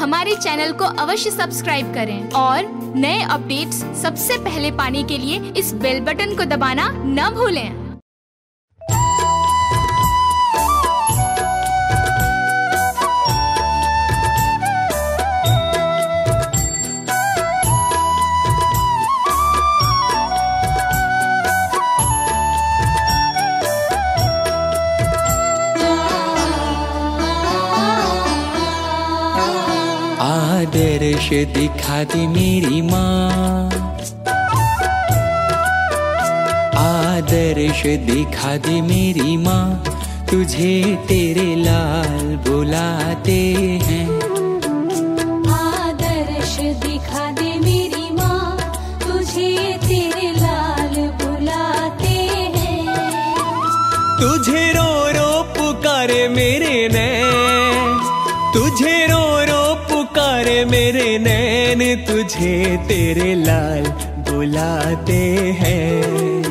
हमारे चैनल को अवश्य सब्सक्राइब करें और नए अपडेट्स सबसे पहले पाने के लिए इस बेल बटन को दबाना न भूलें। आदर्श दिखा दी मेरी माँ। आदर्श दिखा दी मेरी माँ। तुझे तेरे लाल बुलाते हैं। तुझे तेरे लाल बुलाते हैं।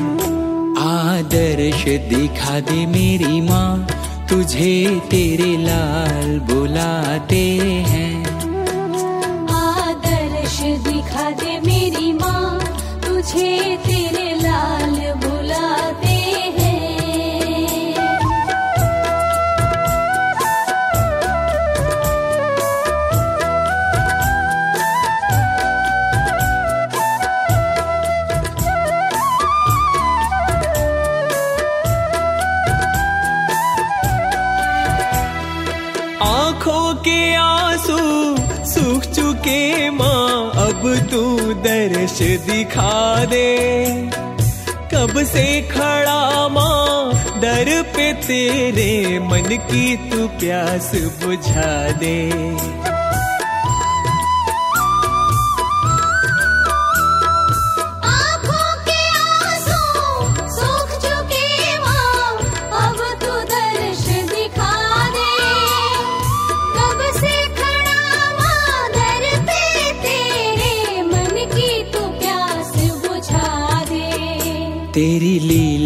आदर्श दिखा दे मेरी माँ, तुझे तेरे लाल बुलाते हैं। तू दर्श दिखा दे। कब से खड़ा माँ दर पे तेरे मन की तू प्यास बुझा दे।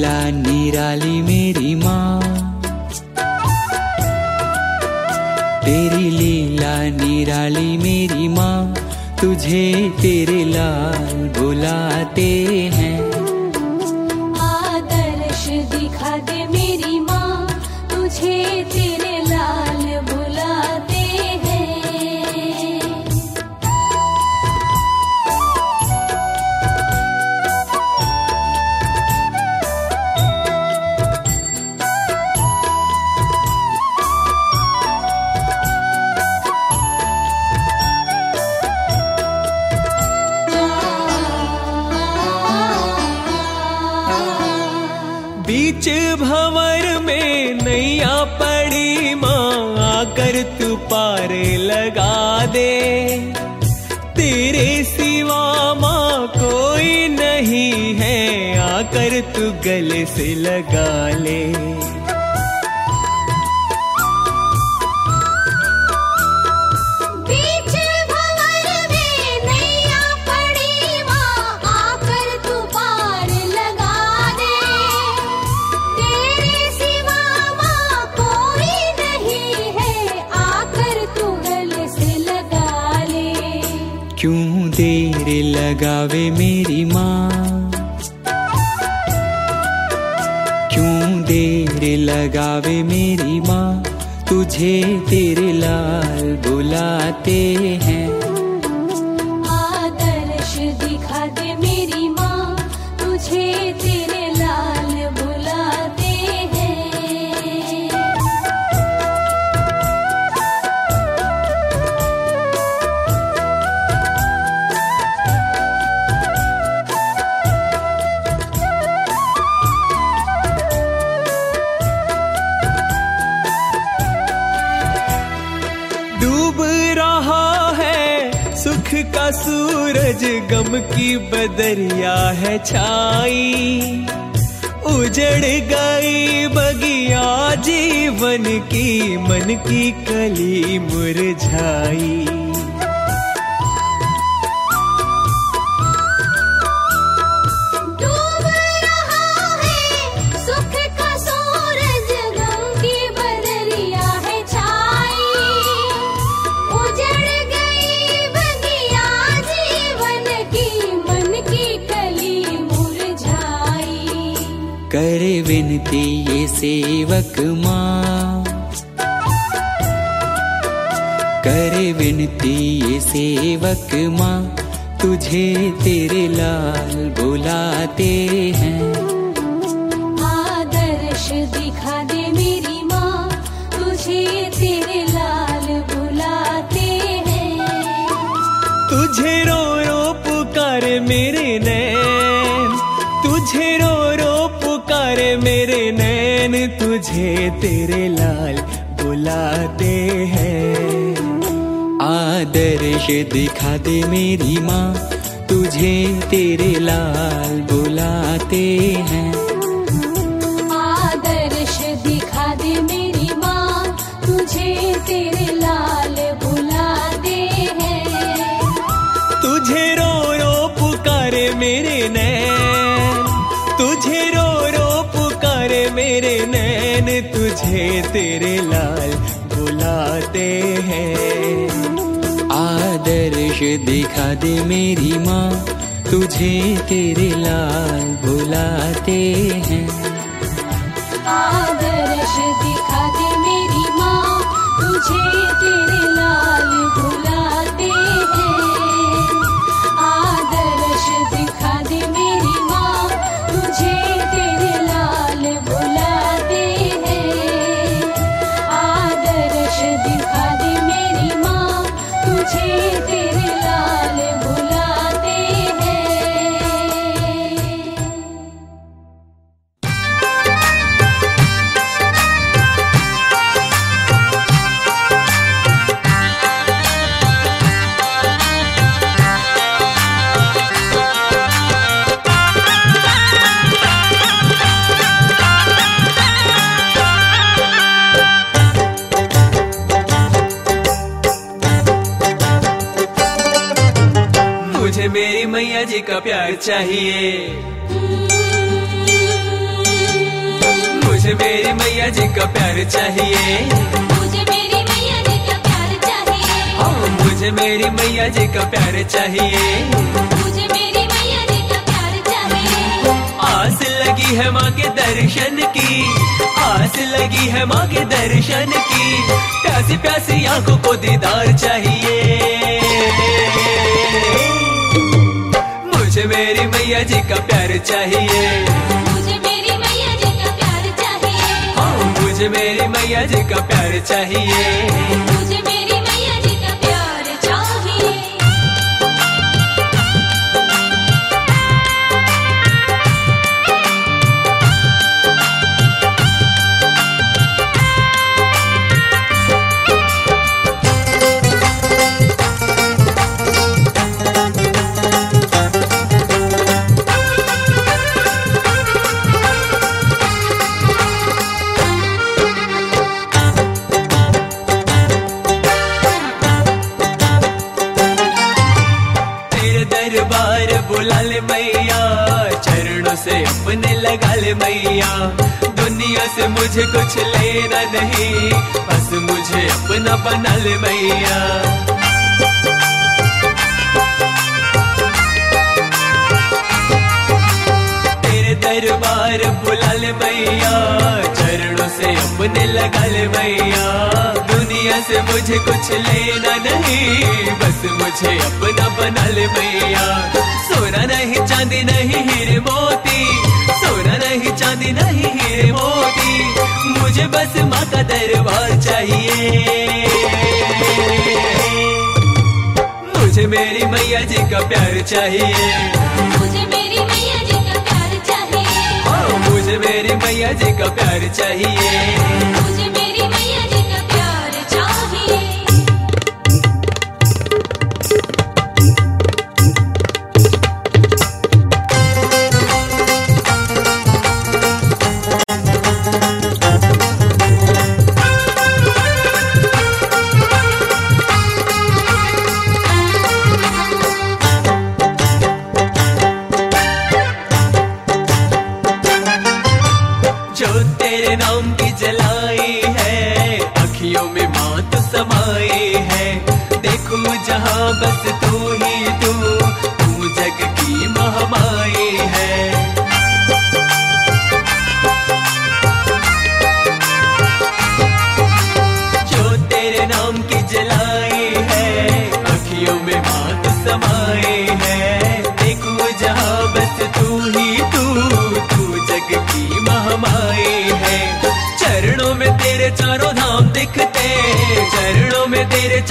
लीला निराली मेरी माँ। तेरी लीला निराली मेरी माँ। तुझे तेरे लाल बुलाते गले से लगा ले। लगावे मेरी माँ तुझे तेरे लाल बुलाते गम की बदरिया है छाई। उजड़ गई बगिया जीवन की मन की कली मुरझाई। विनती ये सेवक माँ। करे विनती ये सेवक माँ तुझे तेरे लाल बुलाते हैं। तुझे तेरे लाल बुलाते हैं। आदर्श दिखा दे मेरी माँ, तुझे तेरे लाल बुलाते हैं। तुझे तेरे लाल बुलाते हैं। आदर्श दिखा दे मेरी माँ, तुझे तेरे लाल बुलाते हैं। आदर्श दिखा दे मेरी माँ, तुझे तेरे लाल बुलाते चाहिए। मुझे मेरी मैया जी का प्यार चाहिए। मुझे मेरी मैया जी का प्यार चाहिए। हाँ मुझे मेरी मैया जी का प्यार चाहिए। मुझे मेरी मैया जी का प्यार चाहिए। आस लगी है माँ के दर्शन की। आस लगी है माँ के दर्शन की। प्यासी प्यासी आँखों को दीदार चाहिए। मुझे मेरी मैया जी का प्यार चाहिए। मुझे मेरी मैया जी का प्यार चाहिए। हाँ मुझे मेरी मैया जी का प्यार चाहिए। मुझे से अपने लगा ले मैया। दुनिया से मुझे कुछ लेना नहीं। बस मुझे अपना बना ले मैया। दरबार बुला ले मैया। चरणों से अपने लगा ले मैया। दुनिया से मुझे कुछ लेना नहीं। बस मुझे अपना बना ले मैया सोना नहीं चांदी नहीं हीरे मोती। सोना नहीं चांदी नहीं हीरे मोती। मुझे बस माँ का दरबार चाहिए। मुझे मेरी मैया जी का प्यार चाहिए। मुझे मेरी मैया जी का प्यार चाहिए। हाँ मुझे मेरी मैया जी का प्यार चाहिए।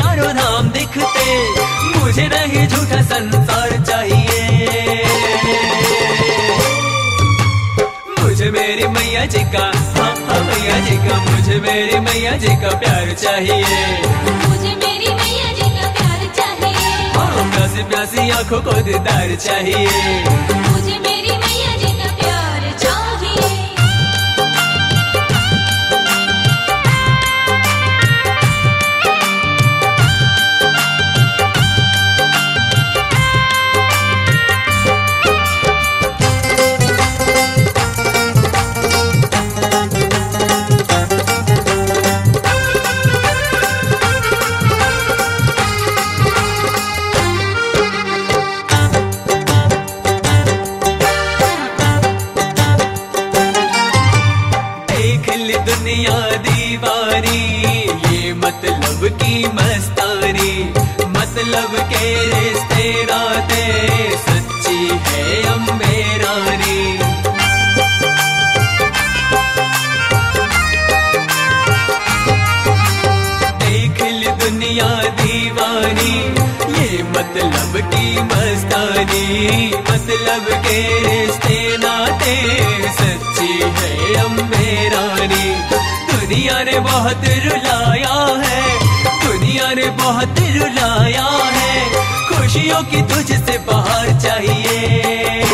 चारों धाम दिखते मुझे नहीं झूठा संसार चाहिए। मुझे मेरी मैया जी का हाँ हाँ मैया जी का मुझे मेरी मैया जी का प्यार चाहिए। मुझे मेरी मैया जी का प्यार चाहिए। हाँ प्यासी प्यासी आँखों को दीदार चाहिए। मतलब की मस्तानी मतलब के रिश्ते नाते सच्ची है अम्बे रानी दुनिया ने बहुत रुलाया है, दुनिया ने बहुत रुलाया है, खुशियों की तुझसे बाहर चाहिए।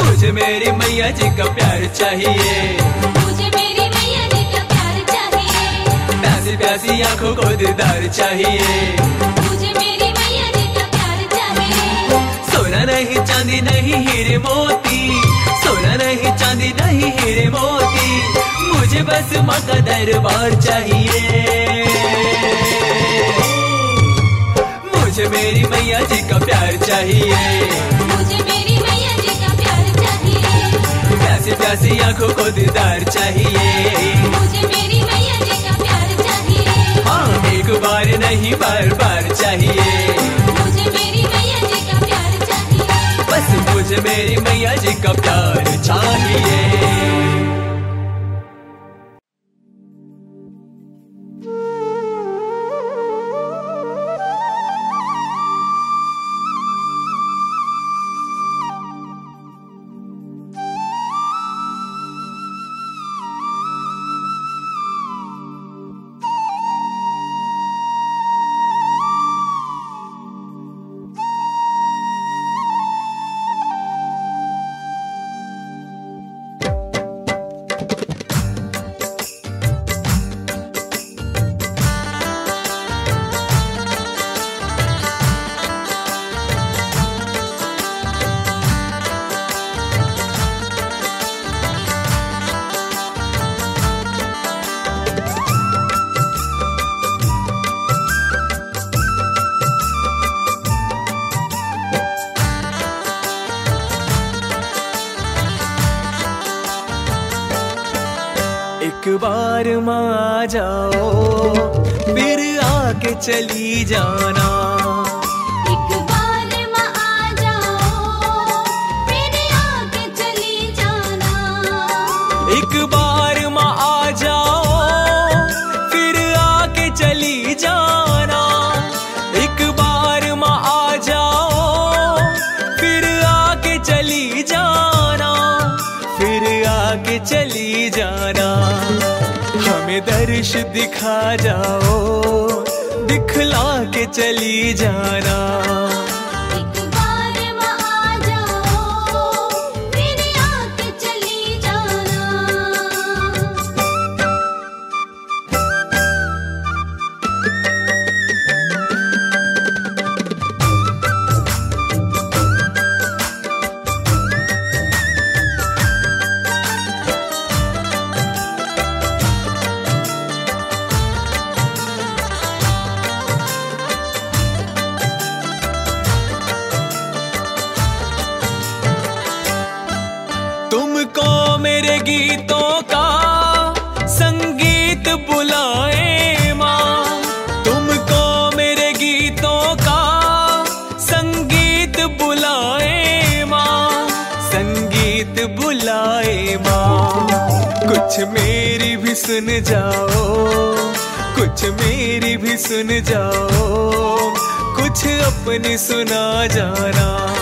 मुझे मेरी मैया जी का प्यार चाहिए। प्यासी प्यासी आँखों को दीदार चाहिए। मुझे मेरी मैया जी का प्यार चाहिए। सोना नहीं चांदी नहीं हीरे मोती। सोना नहीं चांदी नहीं हीरे मोती। मुझे बस माँ का दरबार चाहिए। मुझे मेरी मैया जी का प्यार चाहिए। मुझे मेरी मैया जी का प्यार चाहिए। प्यासी प्यासी आँखों को दीदार चाहिए। मुझे मेरी बार नहीं बार बार चाहिए। मुझे मेरी मैया जी का प्यार चाहिए। बस मुझे मेरी मैया जी का प्यार चाहिए। सुन जाओ कुछ मेरी भी सुन जाओ कुछ अपनी सुना जाना।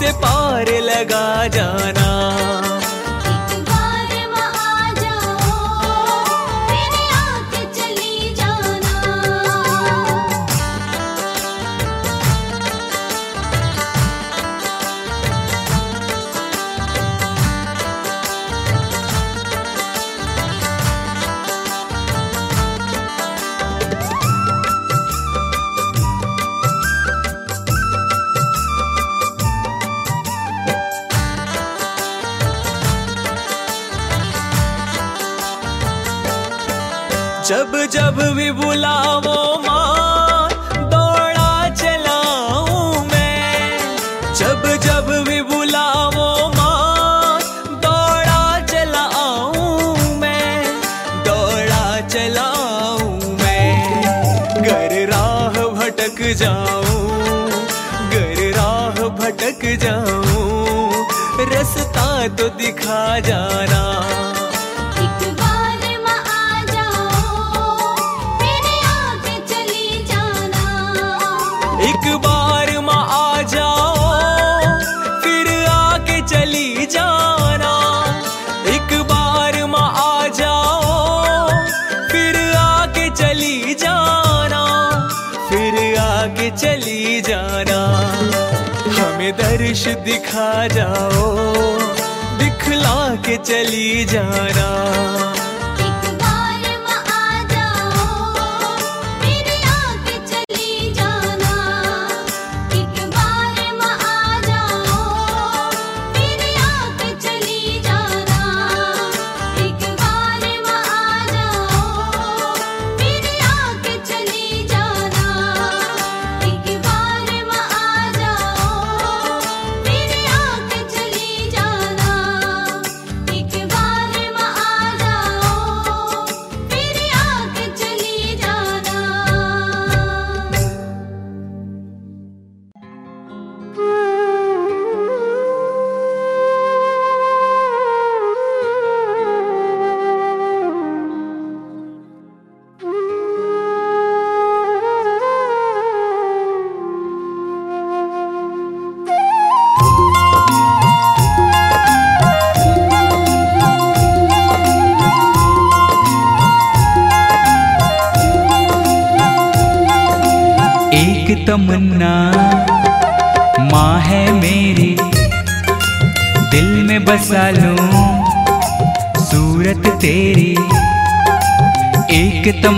से पार लगा जाना। भी बुलाओ माँ, दौड़ा मैं। जब जब भी बुलाओ दौड़ा मैं। दौड़ा मैं। राह भटक गर राह भटक जाऊँ। रास्ता तो दिखा जाना। दर्श दिखा जाओ दिखला के चली जाना।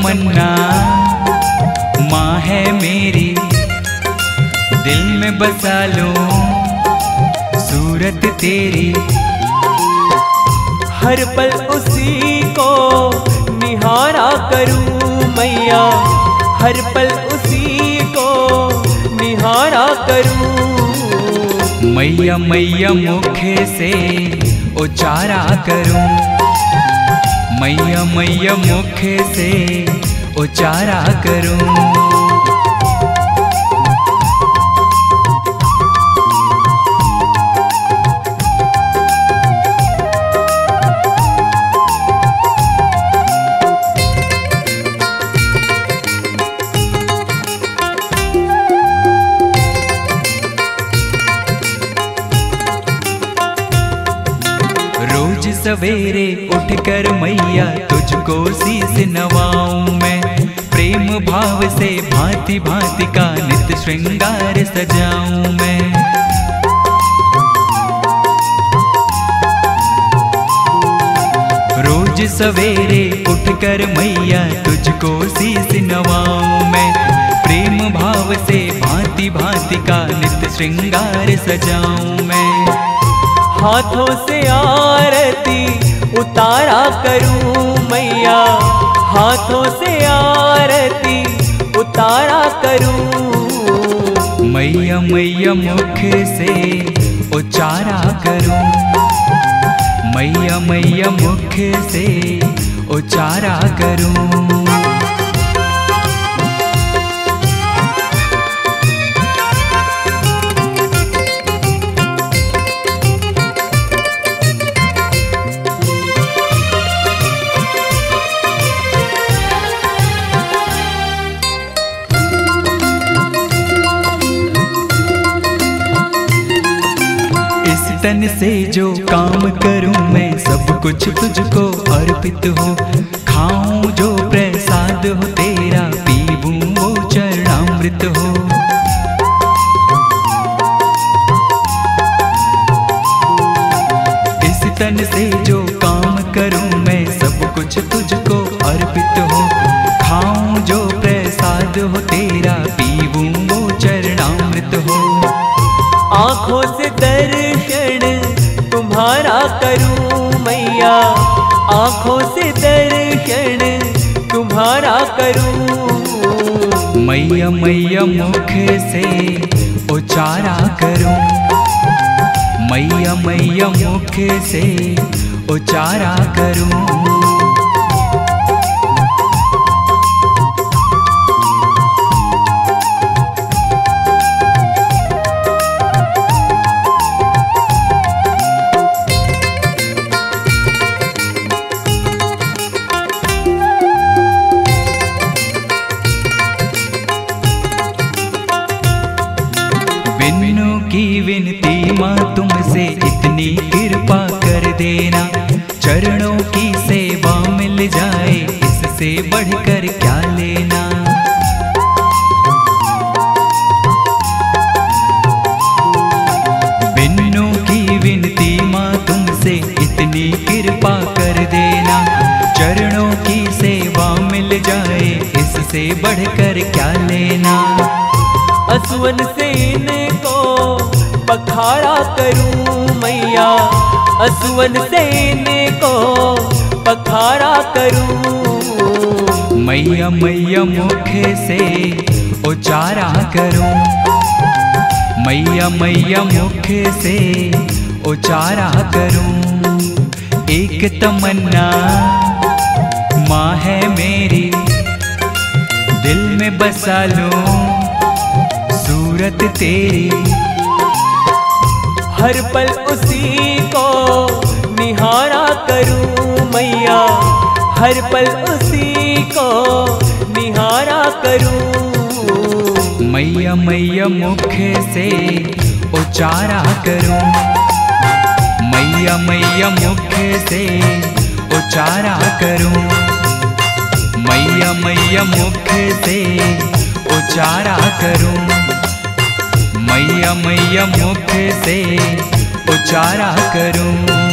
तमन्ना माँ है मेरी। दिल में बसा लो, सूरत तेरी। हर पल उसी को निहारा करूँ मैया। हर पल उसी को निहारा करूँ। मैया मैया मुखे से उचारा करूँ। मैया मैया मुखे से उचारा करूँ। सवेरे भांति भांति का नित्य श्रृंगार सजाऊं मैं। रोज सवेरे उठकर मैया तुझको शीस नवाऊं मैं। प्रेम भाव से भांति भांति का नित्य श्रृंगार सजाऊं मैं। हाथों से आरती उतारा करूँ मैया। हाथों से आरती उतारा करूँ। मैया मैया मुख से उचारा करूँ। मैया मैया मुख से उचारा करूँ। तन से जो काम करूँ मैं, सब कुछ तुझको अर्पित हो। खाऊं जो प्रसाद हो, तेरा पीबूं वो चरणामृत हो। इस तन से जो काम करूँ मैं, सब कुछ तुझको अर्पित हो। खाऊं जो प्रसाद हो, तेरा पीबूं वो चरणामृत हो। आँखों से दर्शन मैया आँखों से दर्शन तुम्हारा करूँ। मैया मैया, मुख से उचारा करूँ। मैया मैया, मुख से उचारा करूँ। असुवन से इनको पखारा करूँ। मैया मैया मुख से उचारा करूँ। मैया मैया मुख से उचारा करूँ। एक तमन्ना माँ है मेरी दिल में बसा लूँ सूरत तेरी। हर पल उसी को निहारा करूँ मैया, हर पल उसी को निहारा करूँ। मैया मैया, मुख से उचारा करूँ। मैया मैया, मुख से उचारा करूँ। मैया मैया, मुख से उचारा करूँ। मैया मैया, मुख से उचारा करूँ।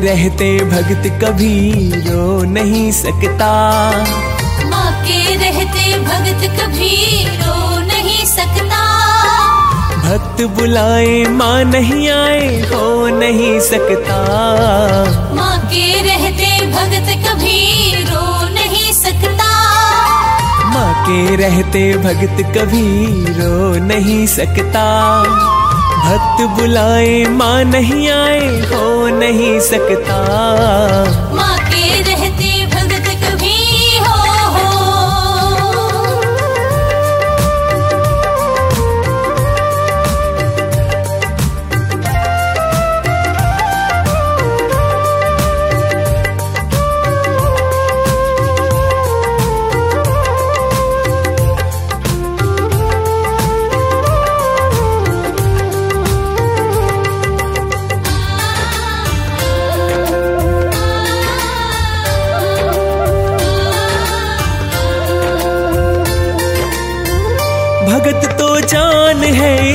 रहते भक्त कभी रो नहीं सकता। माँ के रहते भगत कभी रो नहीं सकता। भक्त बुलाए माँ नहीं आए हो नहीं सकता। माँ के रहते भगत कभी रो नहीं सकता। माँ के रहते भक्त कभी रो नहीं सकता। भक्त बुलाए माँ नहीं आए हो नहीं सकता।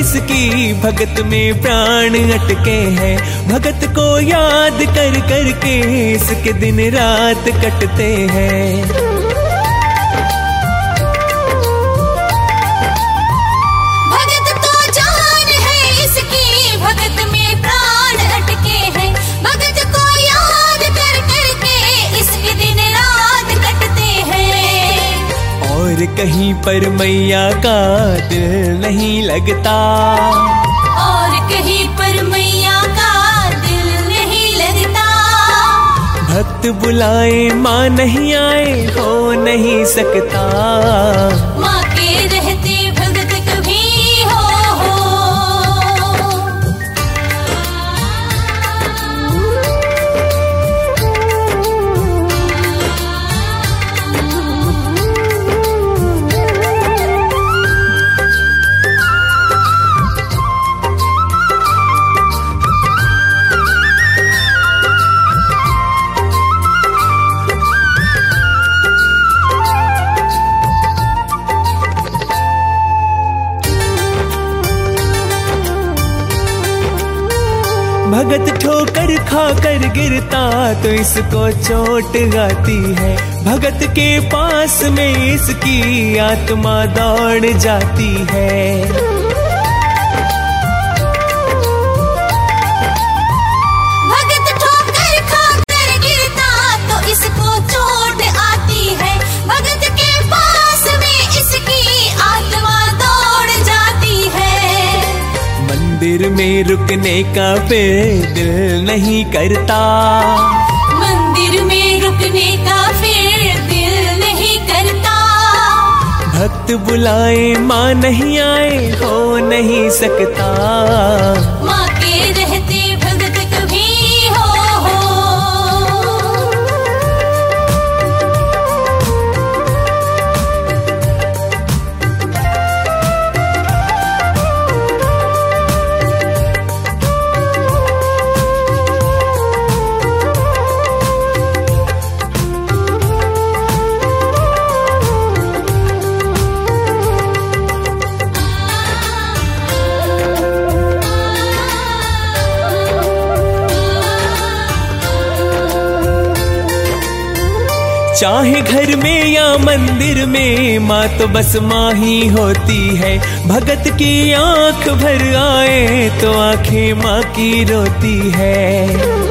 इसकी भगत में प्राण अटके हैं। भगत को याद कर करके इसके दिन रात कटते हैं। और कहीं पर मैया का दिल नहीं लगता। और कहीं पर मैया का दिल नहीं लगता। भक्त बुलाए माँ नहीं आए हो नहीं सकता। खाकर गिरता तो इसको चोट आती है। भगत के पास में इसकी आत्मा दौड़ जाती है। में रुकने का फिर दिल नहीं करता। मंदिर में रुकने का फिर दिल नहीं करता। भक्त बुलाए माँ नहीं आए हो नहीं सकता। चाहे घर में या मंदिर में, माँ तो बस माँ ही होती है। भगत की आँख भर आए तो आँखें माँ की रोती है।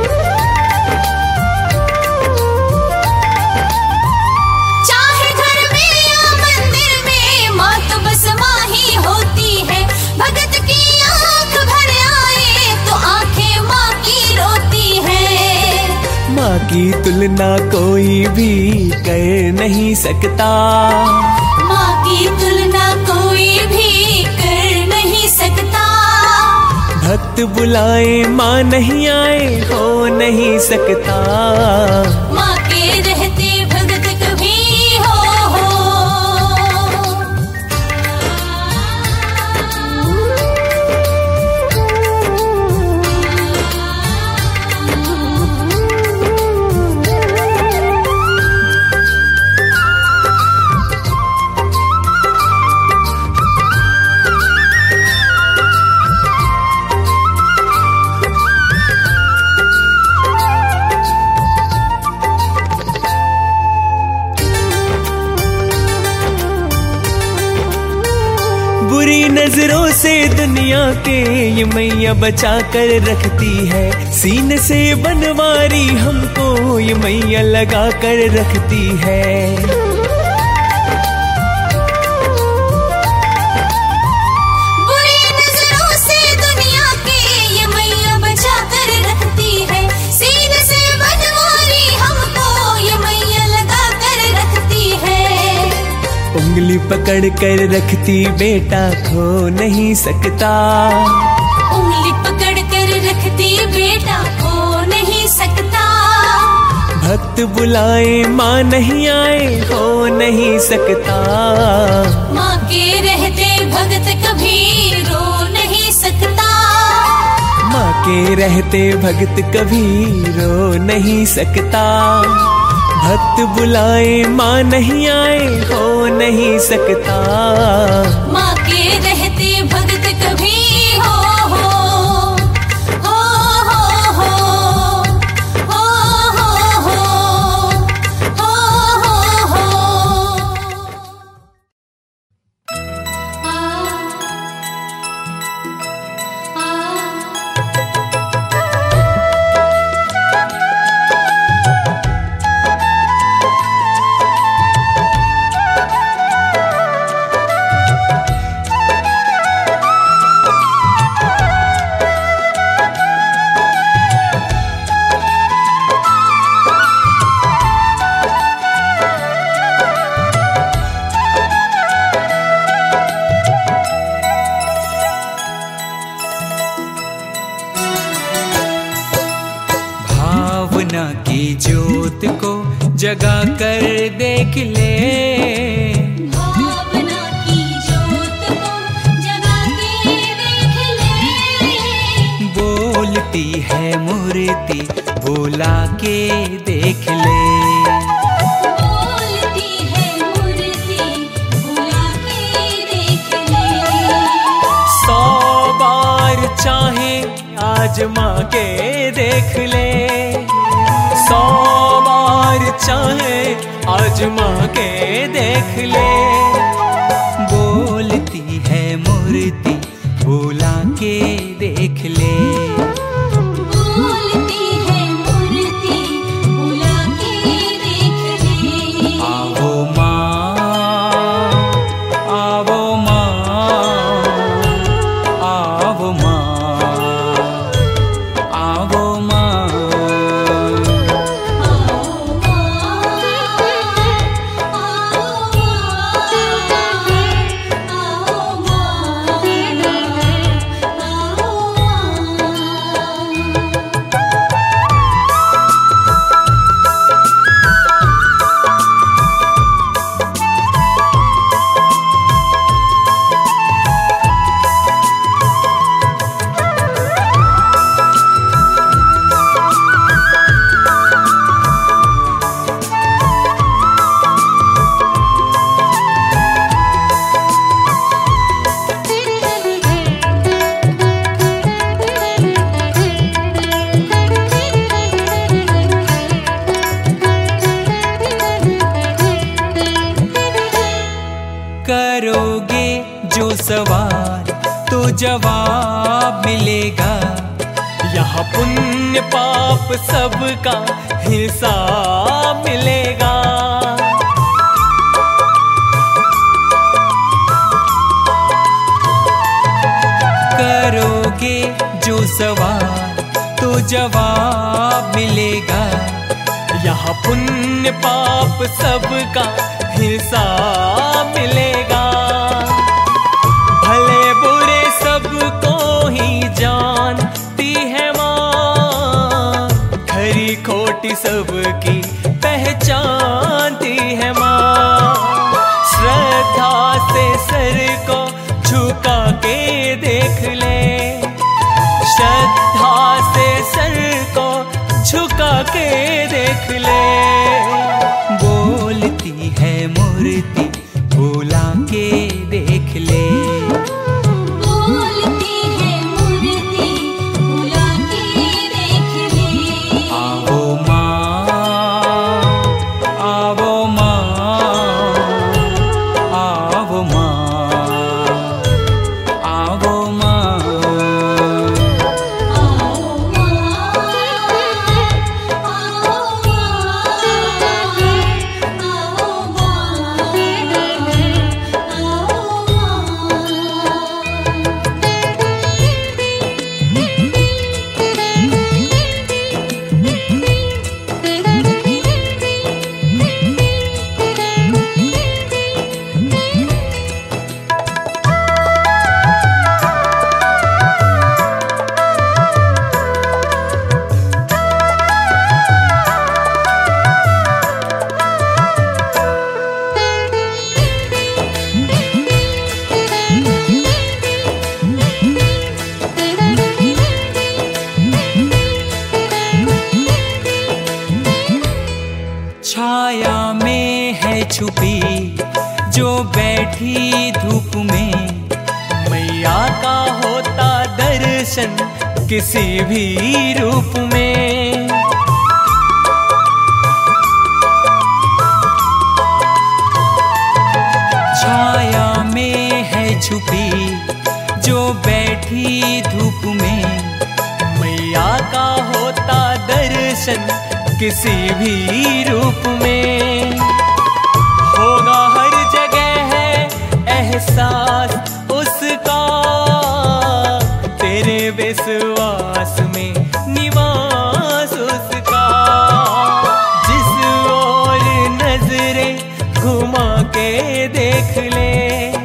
की तुलना कोई भी कर नहीं सकता। माँ की तुलना कोई भी कर नहीं सकता। भक्त बुलाए माँ नहीं आए हो नहीं सकता। मैया के ये मैया बचा कर रखती है। सीने से बनवारी हमको ये मैया लगा कर रखती है। पकड़ कर रखती बेटा खो नहीं सकता। उंगली पकड़ कर रखती बेटा खो नहीं सकता। भक्त बुलाए माँ नहीं आए हो नहीं सकता। माँ के रहते भक्त कभी रो नहीं सकता। माँ के रहते भक्त कभी रो नहीं सकता। भक्त बुलाए माँ नहीं आए हो नहीं सकता। माँ देख ले। के देख ले। घुमा के देख ले।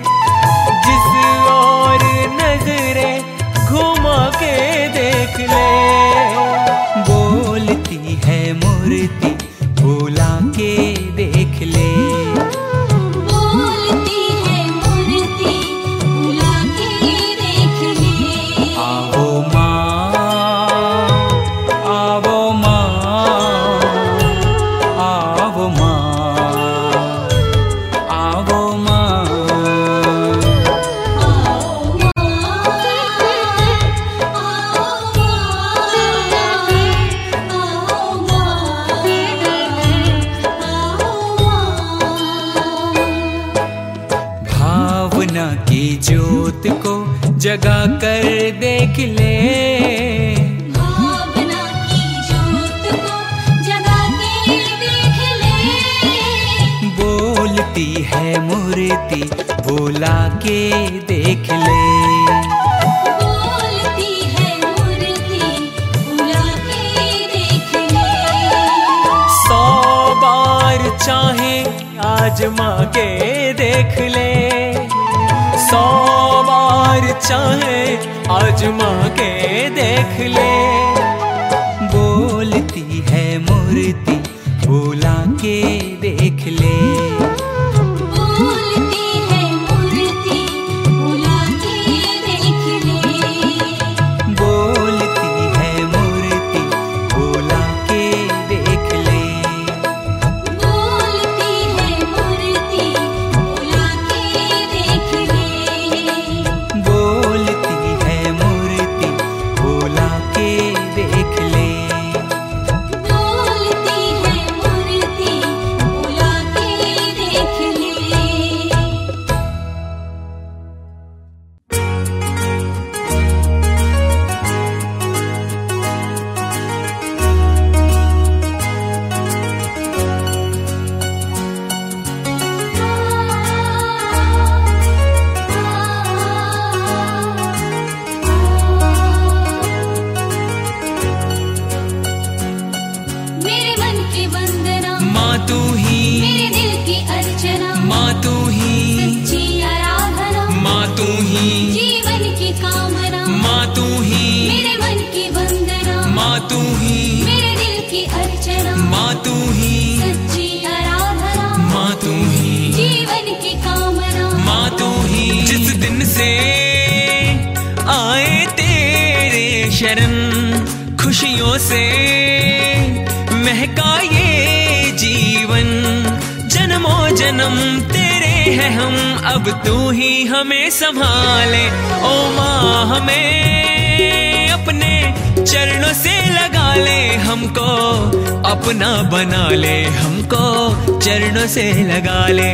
चरणों से लगा ले।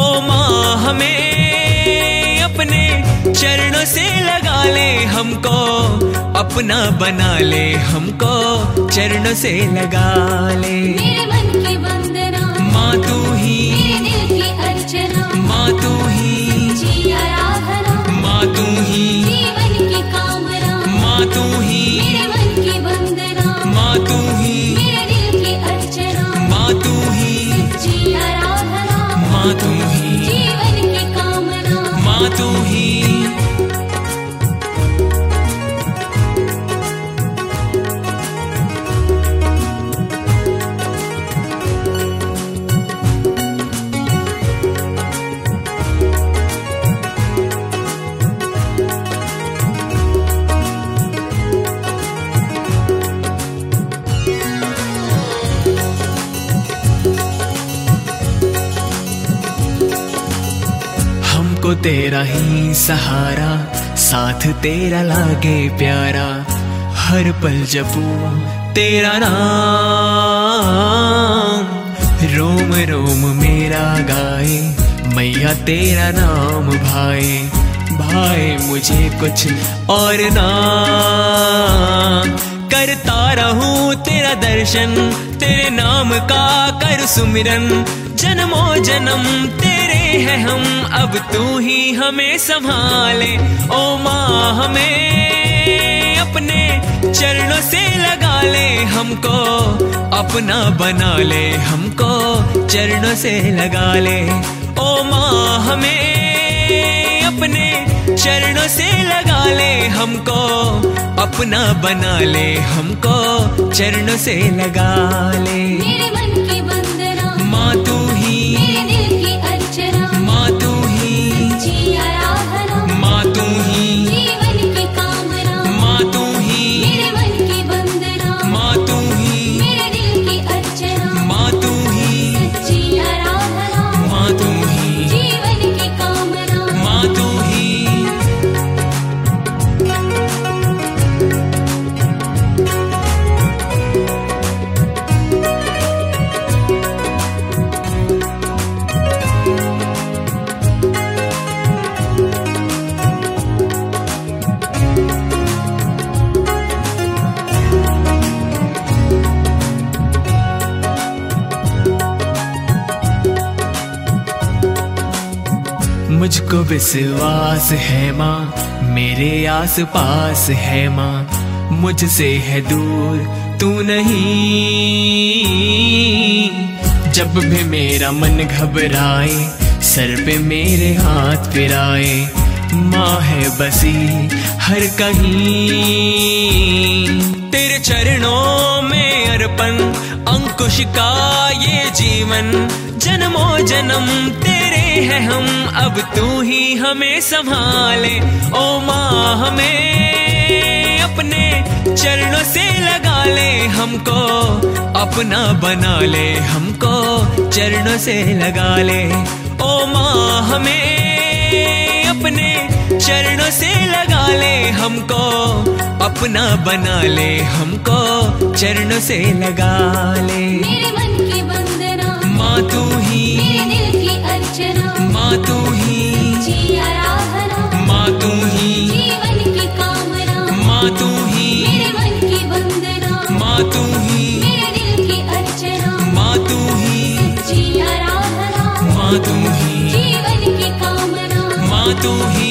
ओ माँ हमें अपने चरणों से लगा ले हमको। अपना बना ले हमको चरणों से लगा ले। माँ तू ही। माँ तू ही। माँ तू ही। माँ तू तुम हमको तेरा ही सहारा, साथ तेरा लागे प्यारा। हर पल जपू तेरा नाम, रोम रोम मेरा गाए, मैया तेरा नाम भाई भाई मुझे कुछ और ना। करता रहूँ तेरा दर्शन, तेरे नाम का कर सुमिरन, जन्मों जन्म तेरे हैं हम, अब तू ही हमें संभाले। ओ माँ, हमें अपने चरणों से लगा ले। हमको अपना बना ले, हमको चरणों से लगा ले। ओ माँ, हमें अपने चरणों से लगा ले। हमको अपना बना ले, हमको चरणों से लगा ले। मुझको विश्वास है माँ, मेरे आस पास है माँ, मुझसे है दूर तू नहीं। जब भी मेरा मन घबराए, सर पे मेरे हाथ फिराए, माँ है बसी हर कहीं। तेरे चरणों में अर्पण अंकुश का ये जीवन। जन्मों जन्म तेरे हैं हम, अब तू ही हमें संभाले। ओ माँ, हमें अपने चरणों से लगा ले, हमको अपना बना ले, हमको चरणों से लगा ले। ओ माँ, हमें अपने चरणों से ले हमको अपना बना ले हमको चरणों से लगा ले। मेरे मन की वंदना माँ तू ही मेरे दिल की अर्चना माँ तू ही जी आराधना माँ तू ही जीवन की कामना माँ तू ही मेरे मन की वंदना माँ तू ही मेरे दिल की अर्चना माँ तू ही जी आराधना माँ तू ही जीवन की कामना। माँ तू ही।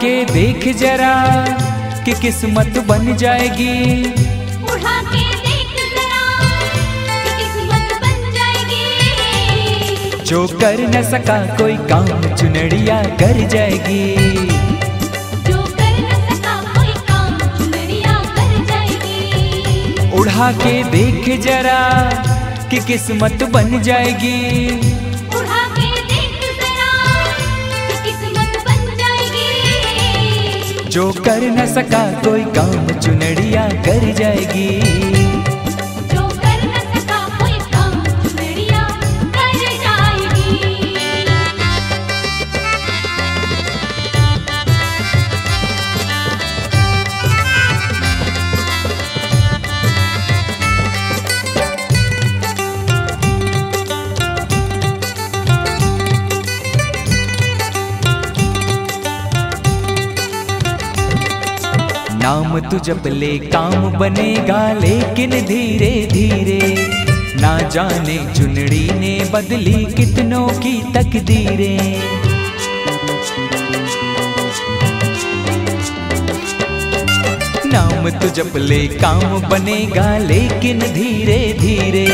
के देख जरा कि किस्मत बन जाएगी। उठा के देख जरा कि किस्मत बन जाएगी। जो कर न सका कोई काम चुनड़िया कर जाएगी। जो कर न सका कोई काम चुनरिया कर जाएगी। उड़ा के देख जरा कि किस्मत बन जाएगी। जो कर न सका कोई काम चुनड़िया कर जाएगी। नाम तू जब ले काम बनेगा, लेकिन धीरे धीरे ना जाने चुनड़ी ने बदली कितनों की तकदीरें। नाम तू जप ले काम बनेगा, लेकिन धीरे धीरे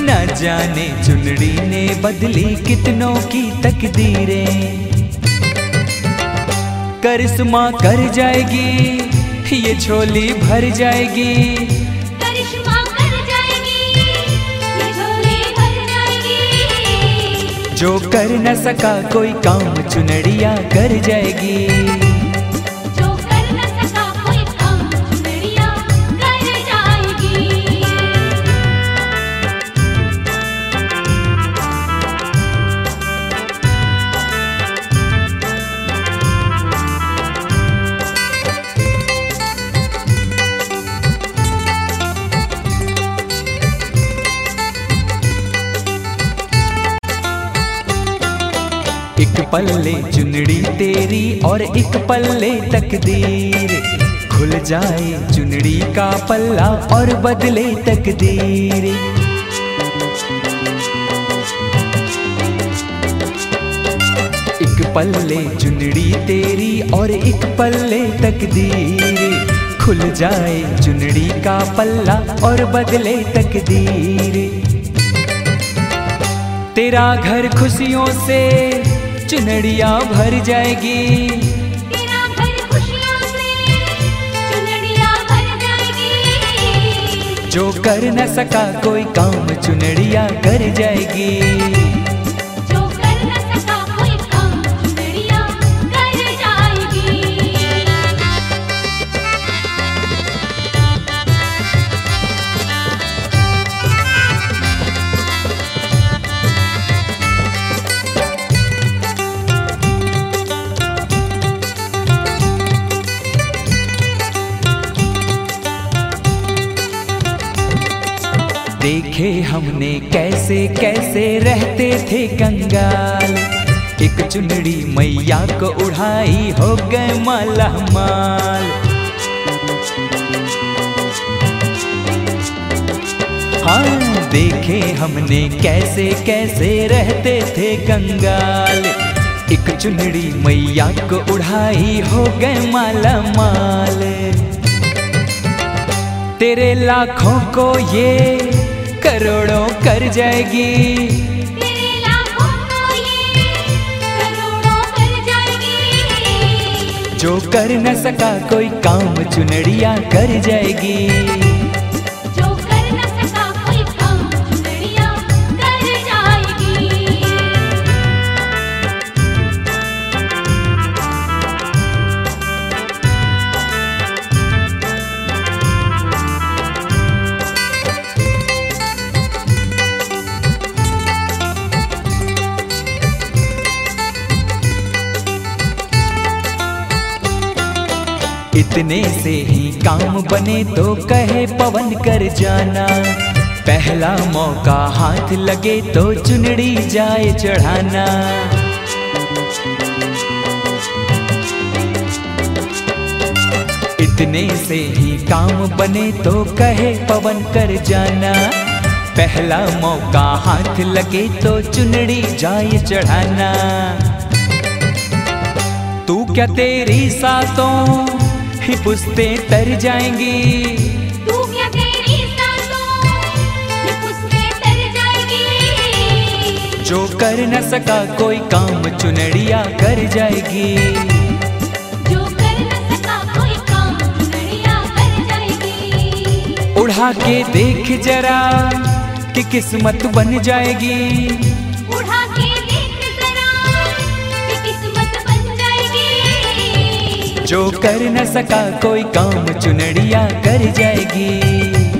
ना जाने चुनड़ी ने बदली कितनों की तकदीरें। करिश्मा कर जाएगी ये झोली भर जाएगी। करिश्मा कर जाएगी ये झोली भर जाएगी। जो कर न सका कोई काम चुनड़िया कर जाएगी। एक पल्ले चुनड़ी तेरी और एक पल्ले तकदीर। खुल जाए चुनड़ी का पल्ला और बदले तकदीर। एक पल्ले चुनड़ी तेरी और एक पल्ले तकदीर। खुल जाए चुनड़ी का पल्ला और बदले तकदीर। तेरा घर खुशियों से चुनड़िया भर जाएगी। तेरा घर खुशियों से चुनरिया भर जाएगी। जो कर न सका कोई काम चुनड़िया कर जाएगी। देखे हमने कैसे कैसे रहते थे कंगाल। एक चुनड़ी मैया को उड़ाई हो गए माला माल। हाँ देखे हमने कैसे कैसे रहते थे कंगाल। एक चुनड़ी मैया को उड़ाई हो गए माला माल। तेरे लाखों को ये करोड़ों कर जाएगी। तेरे लाखों को ये करोड़ों कर जाएगी। जो कर न सका कोई काम चुनड़िया कर जाएगी। इतने से ही काम बने तो कहे पवन कर जाना। पहला मौका हाथ लगे तो चुनड़ी जाए चढ़ाना। इतने से ही काम बने तो कहे पवन कर जाना। पहला मौका हाथ लगे तो चुनड़ी जाए चढ़ाना। तू क्या तेरी सातों पुस्ते तर जाएँगी। तू क्या तेरी सांसों ये पुष्पे तर जाएगी। जो कर न सका कोई काम चुनड़िया कर जाएगी। जो कर न सका कोई काम चुनरिया कर जाएगी। उड़ा के देख जरा कि किस्मत बन जाएगी। जो कर न सका कोई काम चुनड़िया कर जाएगी।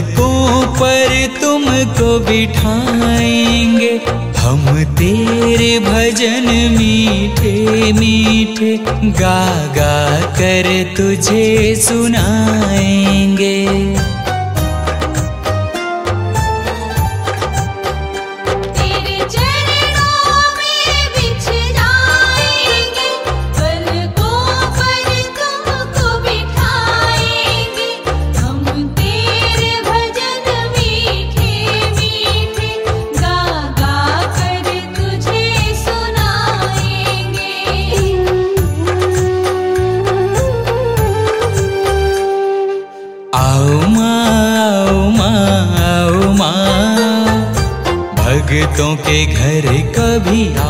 पलकों पर तुमको बिठाएँगे। हम तेरे भजन मीठे मीठे गा गा कर तुझे सुनाए। के घर कभी आ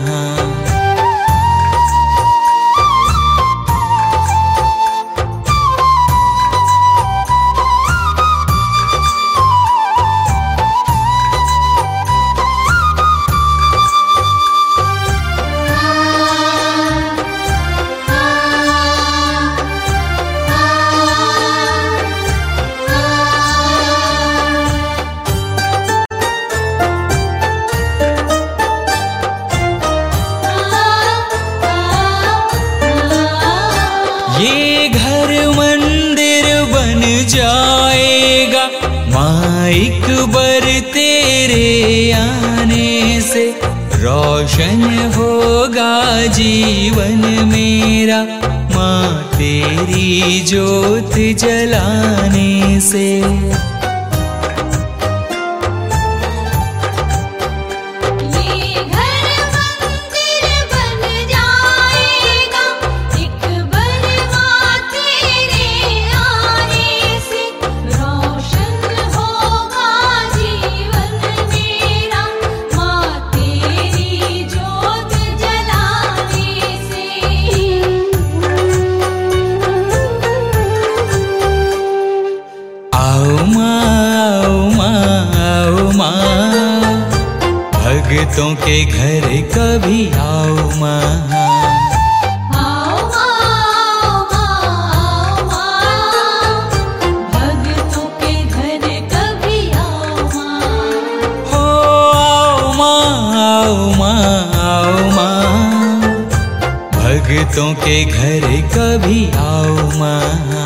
yo माटों के घर कभी आओ माँ।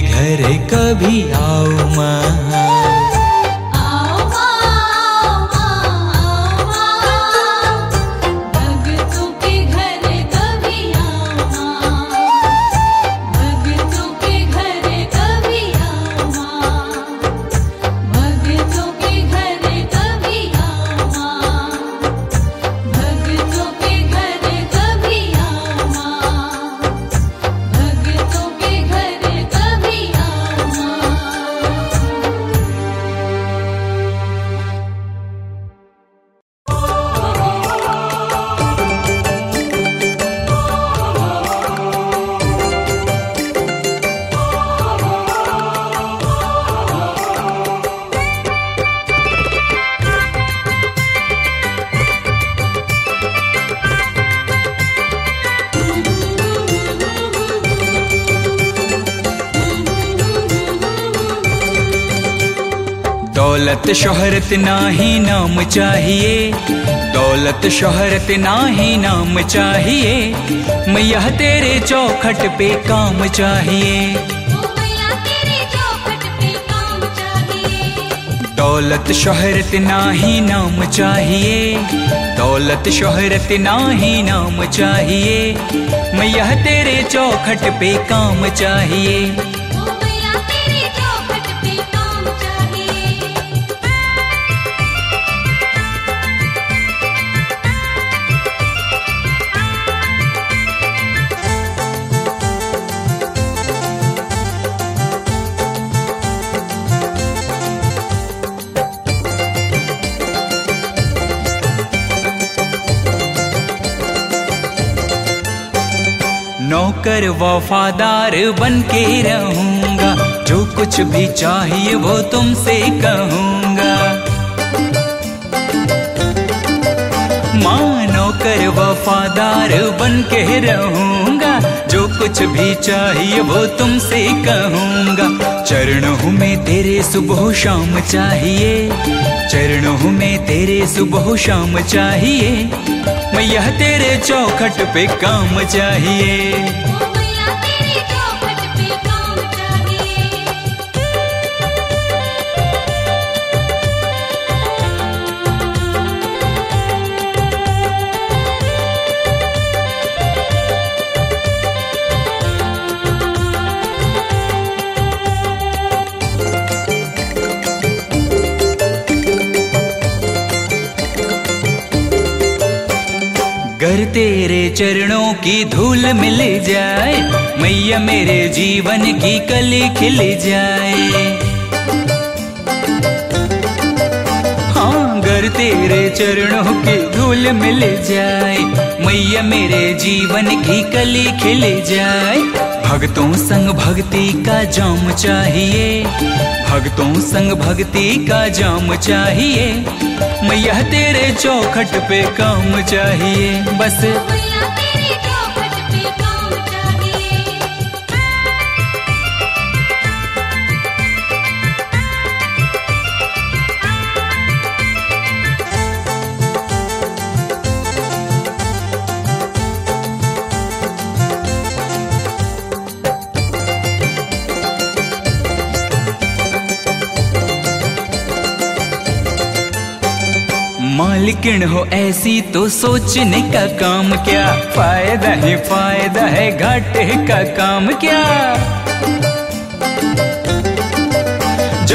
घर कभी शोहरत ना ही नाम चाहिए। दौलत शोहरत ना ही नाम चाहिए। मैया तेरे चौखट पे काम चाहिए। दौलत शोहरत ना ही नाम चाहिए। दौलत शोहरत ना ही नाम चाहिए। मैया तेरे चौखट पे काम चाहिए। नौकर वफादार बन के रहूँगा। जो कुछ भी चाहिए वो तुमसे कहूँगा। माँ नौकर वफादार बन के रहूँगा। जो कुछ भी चाहिए वो तुमसे कहूँगा। चरणों में तेरे सुबह शाम चाहिए। चरणों में तेरे सुबह शाम चाहिए। मैया तेरे चौखट पे काम चाहिए। घर तेरे चरणों की धूल मिल जाए, मैया मेरे जीवन की कली खिल जाए। हाँ घर तेरे चरणों की धूल मिल जाए, मैया मेरे जीवन की कली खिल जाए। भक्तों संग भक्ति का जाम चाहिए, भक्तों संग भक्ति का जाम चाहिए। मैया तेरे चौखट पे काम चाहिए। बस मालिकिन हो ऐसी तो सोचने का काम क्या? फ़ायदा ही फ़ायदा है, घाटे का काम क्या?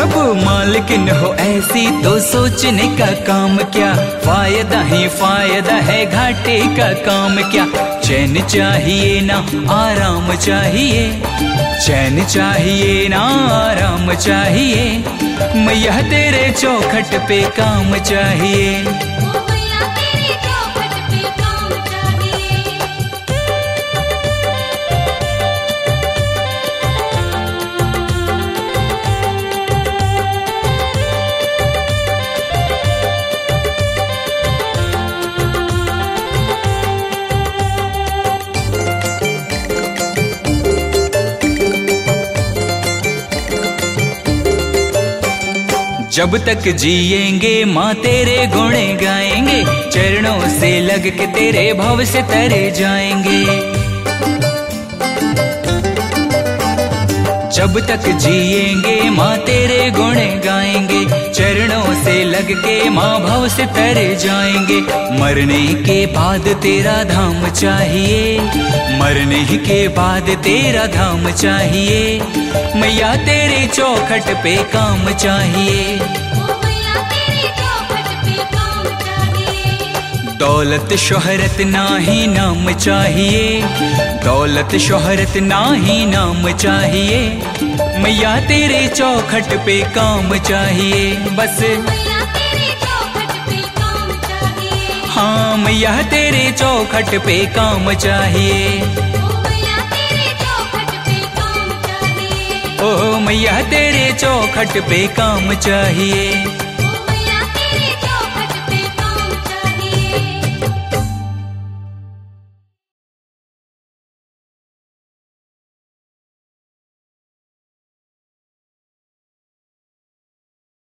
जब मालकिन हो ऐसी तो सोचने का काम क्या? फ़ायदा ही फ़ायदा है, घाटे का काम क्या? चैन चाहिए ना, आराम चाहिए। चैन चाहिए ना, आराम चाहिए। मैया तेरे चौखट पे काम चाहिए। जब तक जिएँगे माँ तेरे गुण गाएँगे, चरणों से लग के तेरे भव से तरे जाएँगे। जब तक जिएँगे माँ तेरे गुण गाएँगे, चरणों से लग के माँ भव से तर जाएँगे। मरने के बाद तेरा धाम चाहिए, मरने के बाद तेरा धाम चाहिए। मैया तेरे चौखट पे काम चाहिए। दौलत शोहरत ना ही नाम चाहिए। दौलत शोहरत ना ही नाम चाहिए। मैया तेरे चौखट पे काम चाहिए। बस। हाँ मैया तेरे चौखट पे काम चाहिए। ओ मैया तेरे चौखट पे काम चाहिए। ओ मैया तेरे चौखट पे काम चाहिए।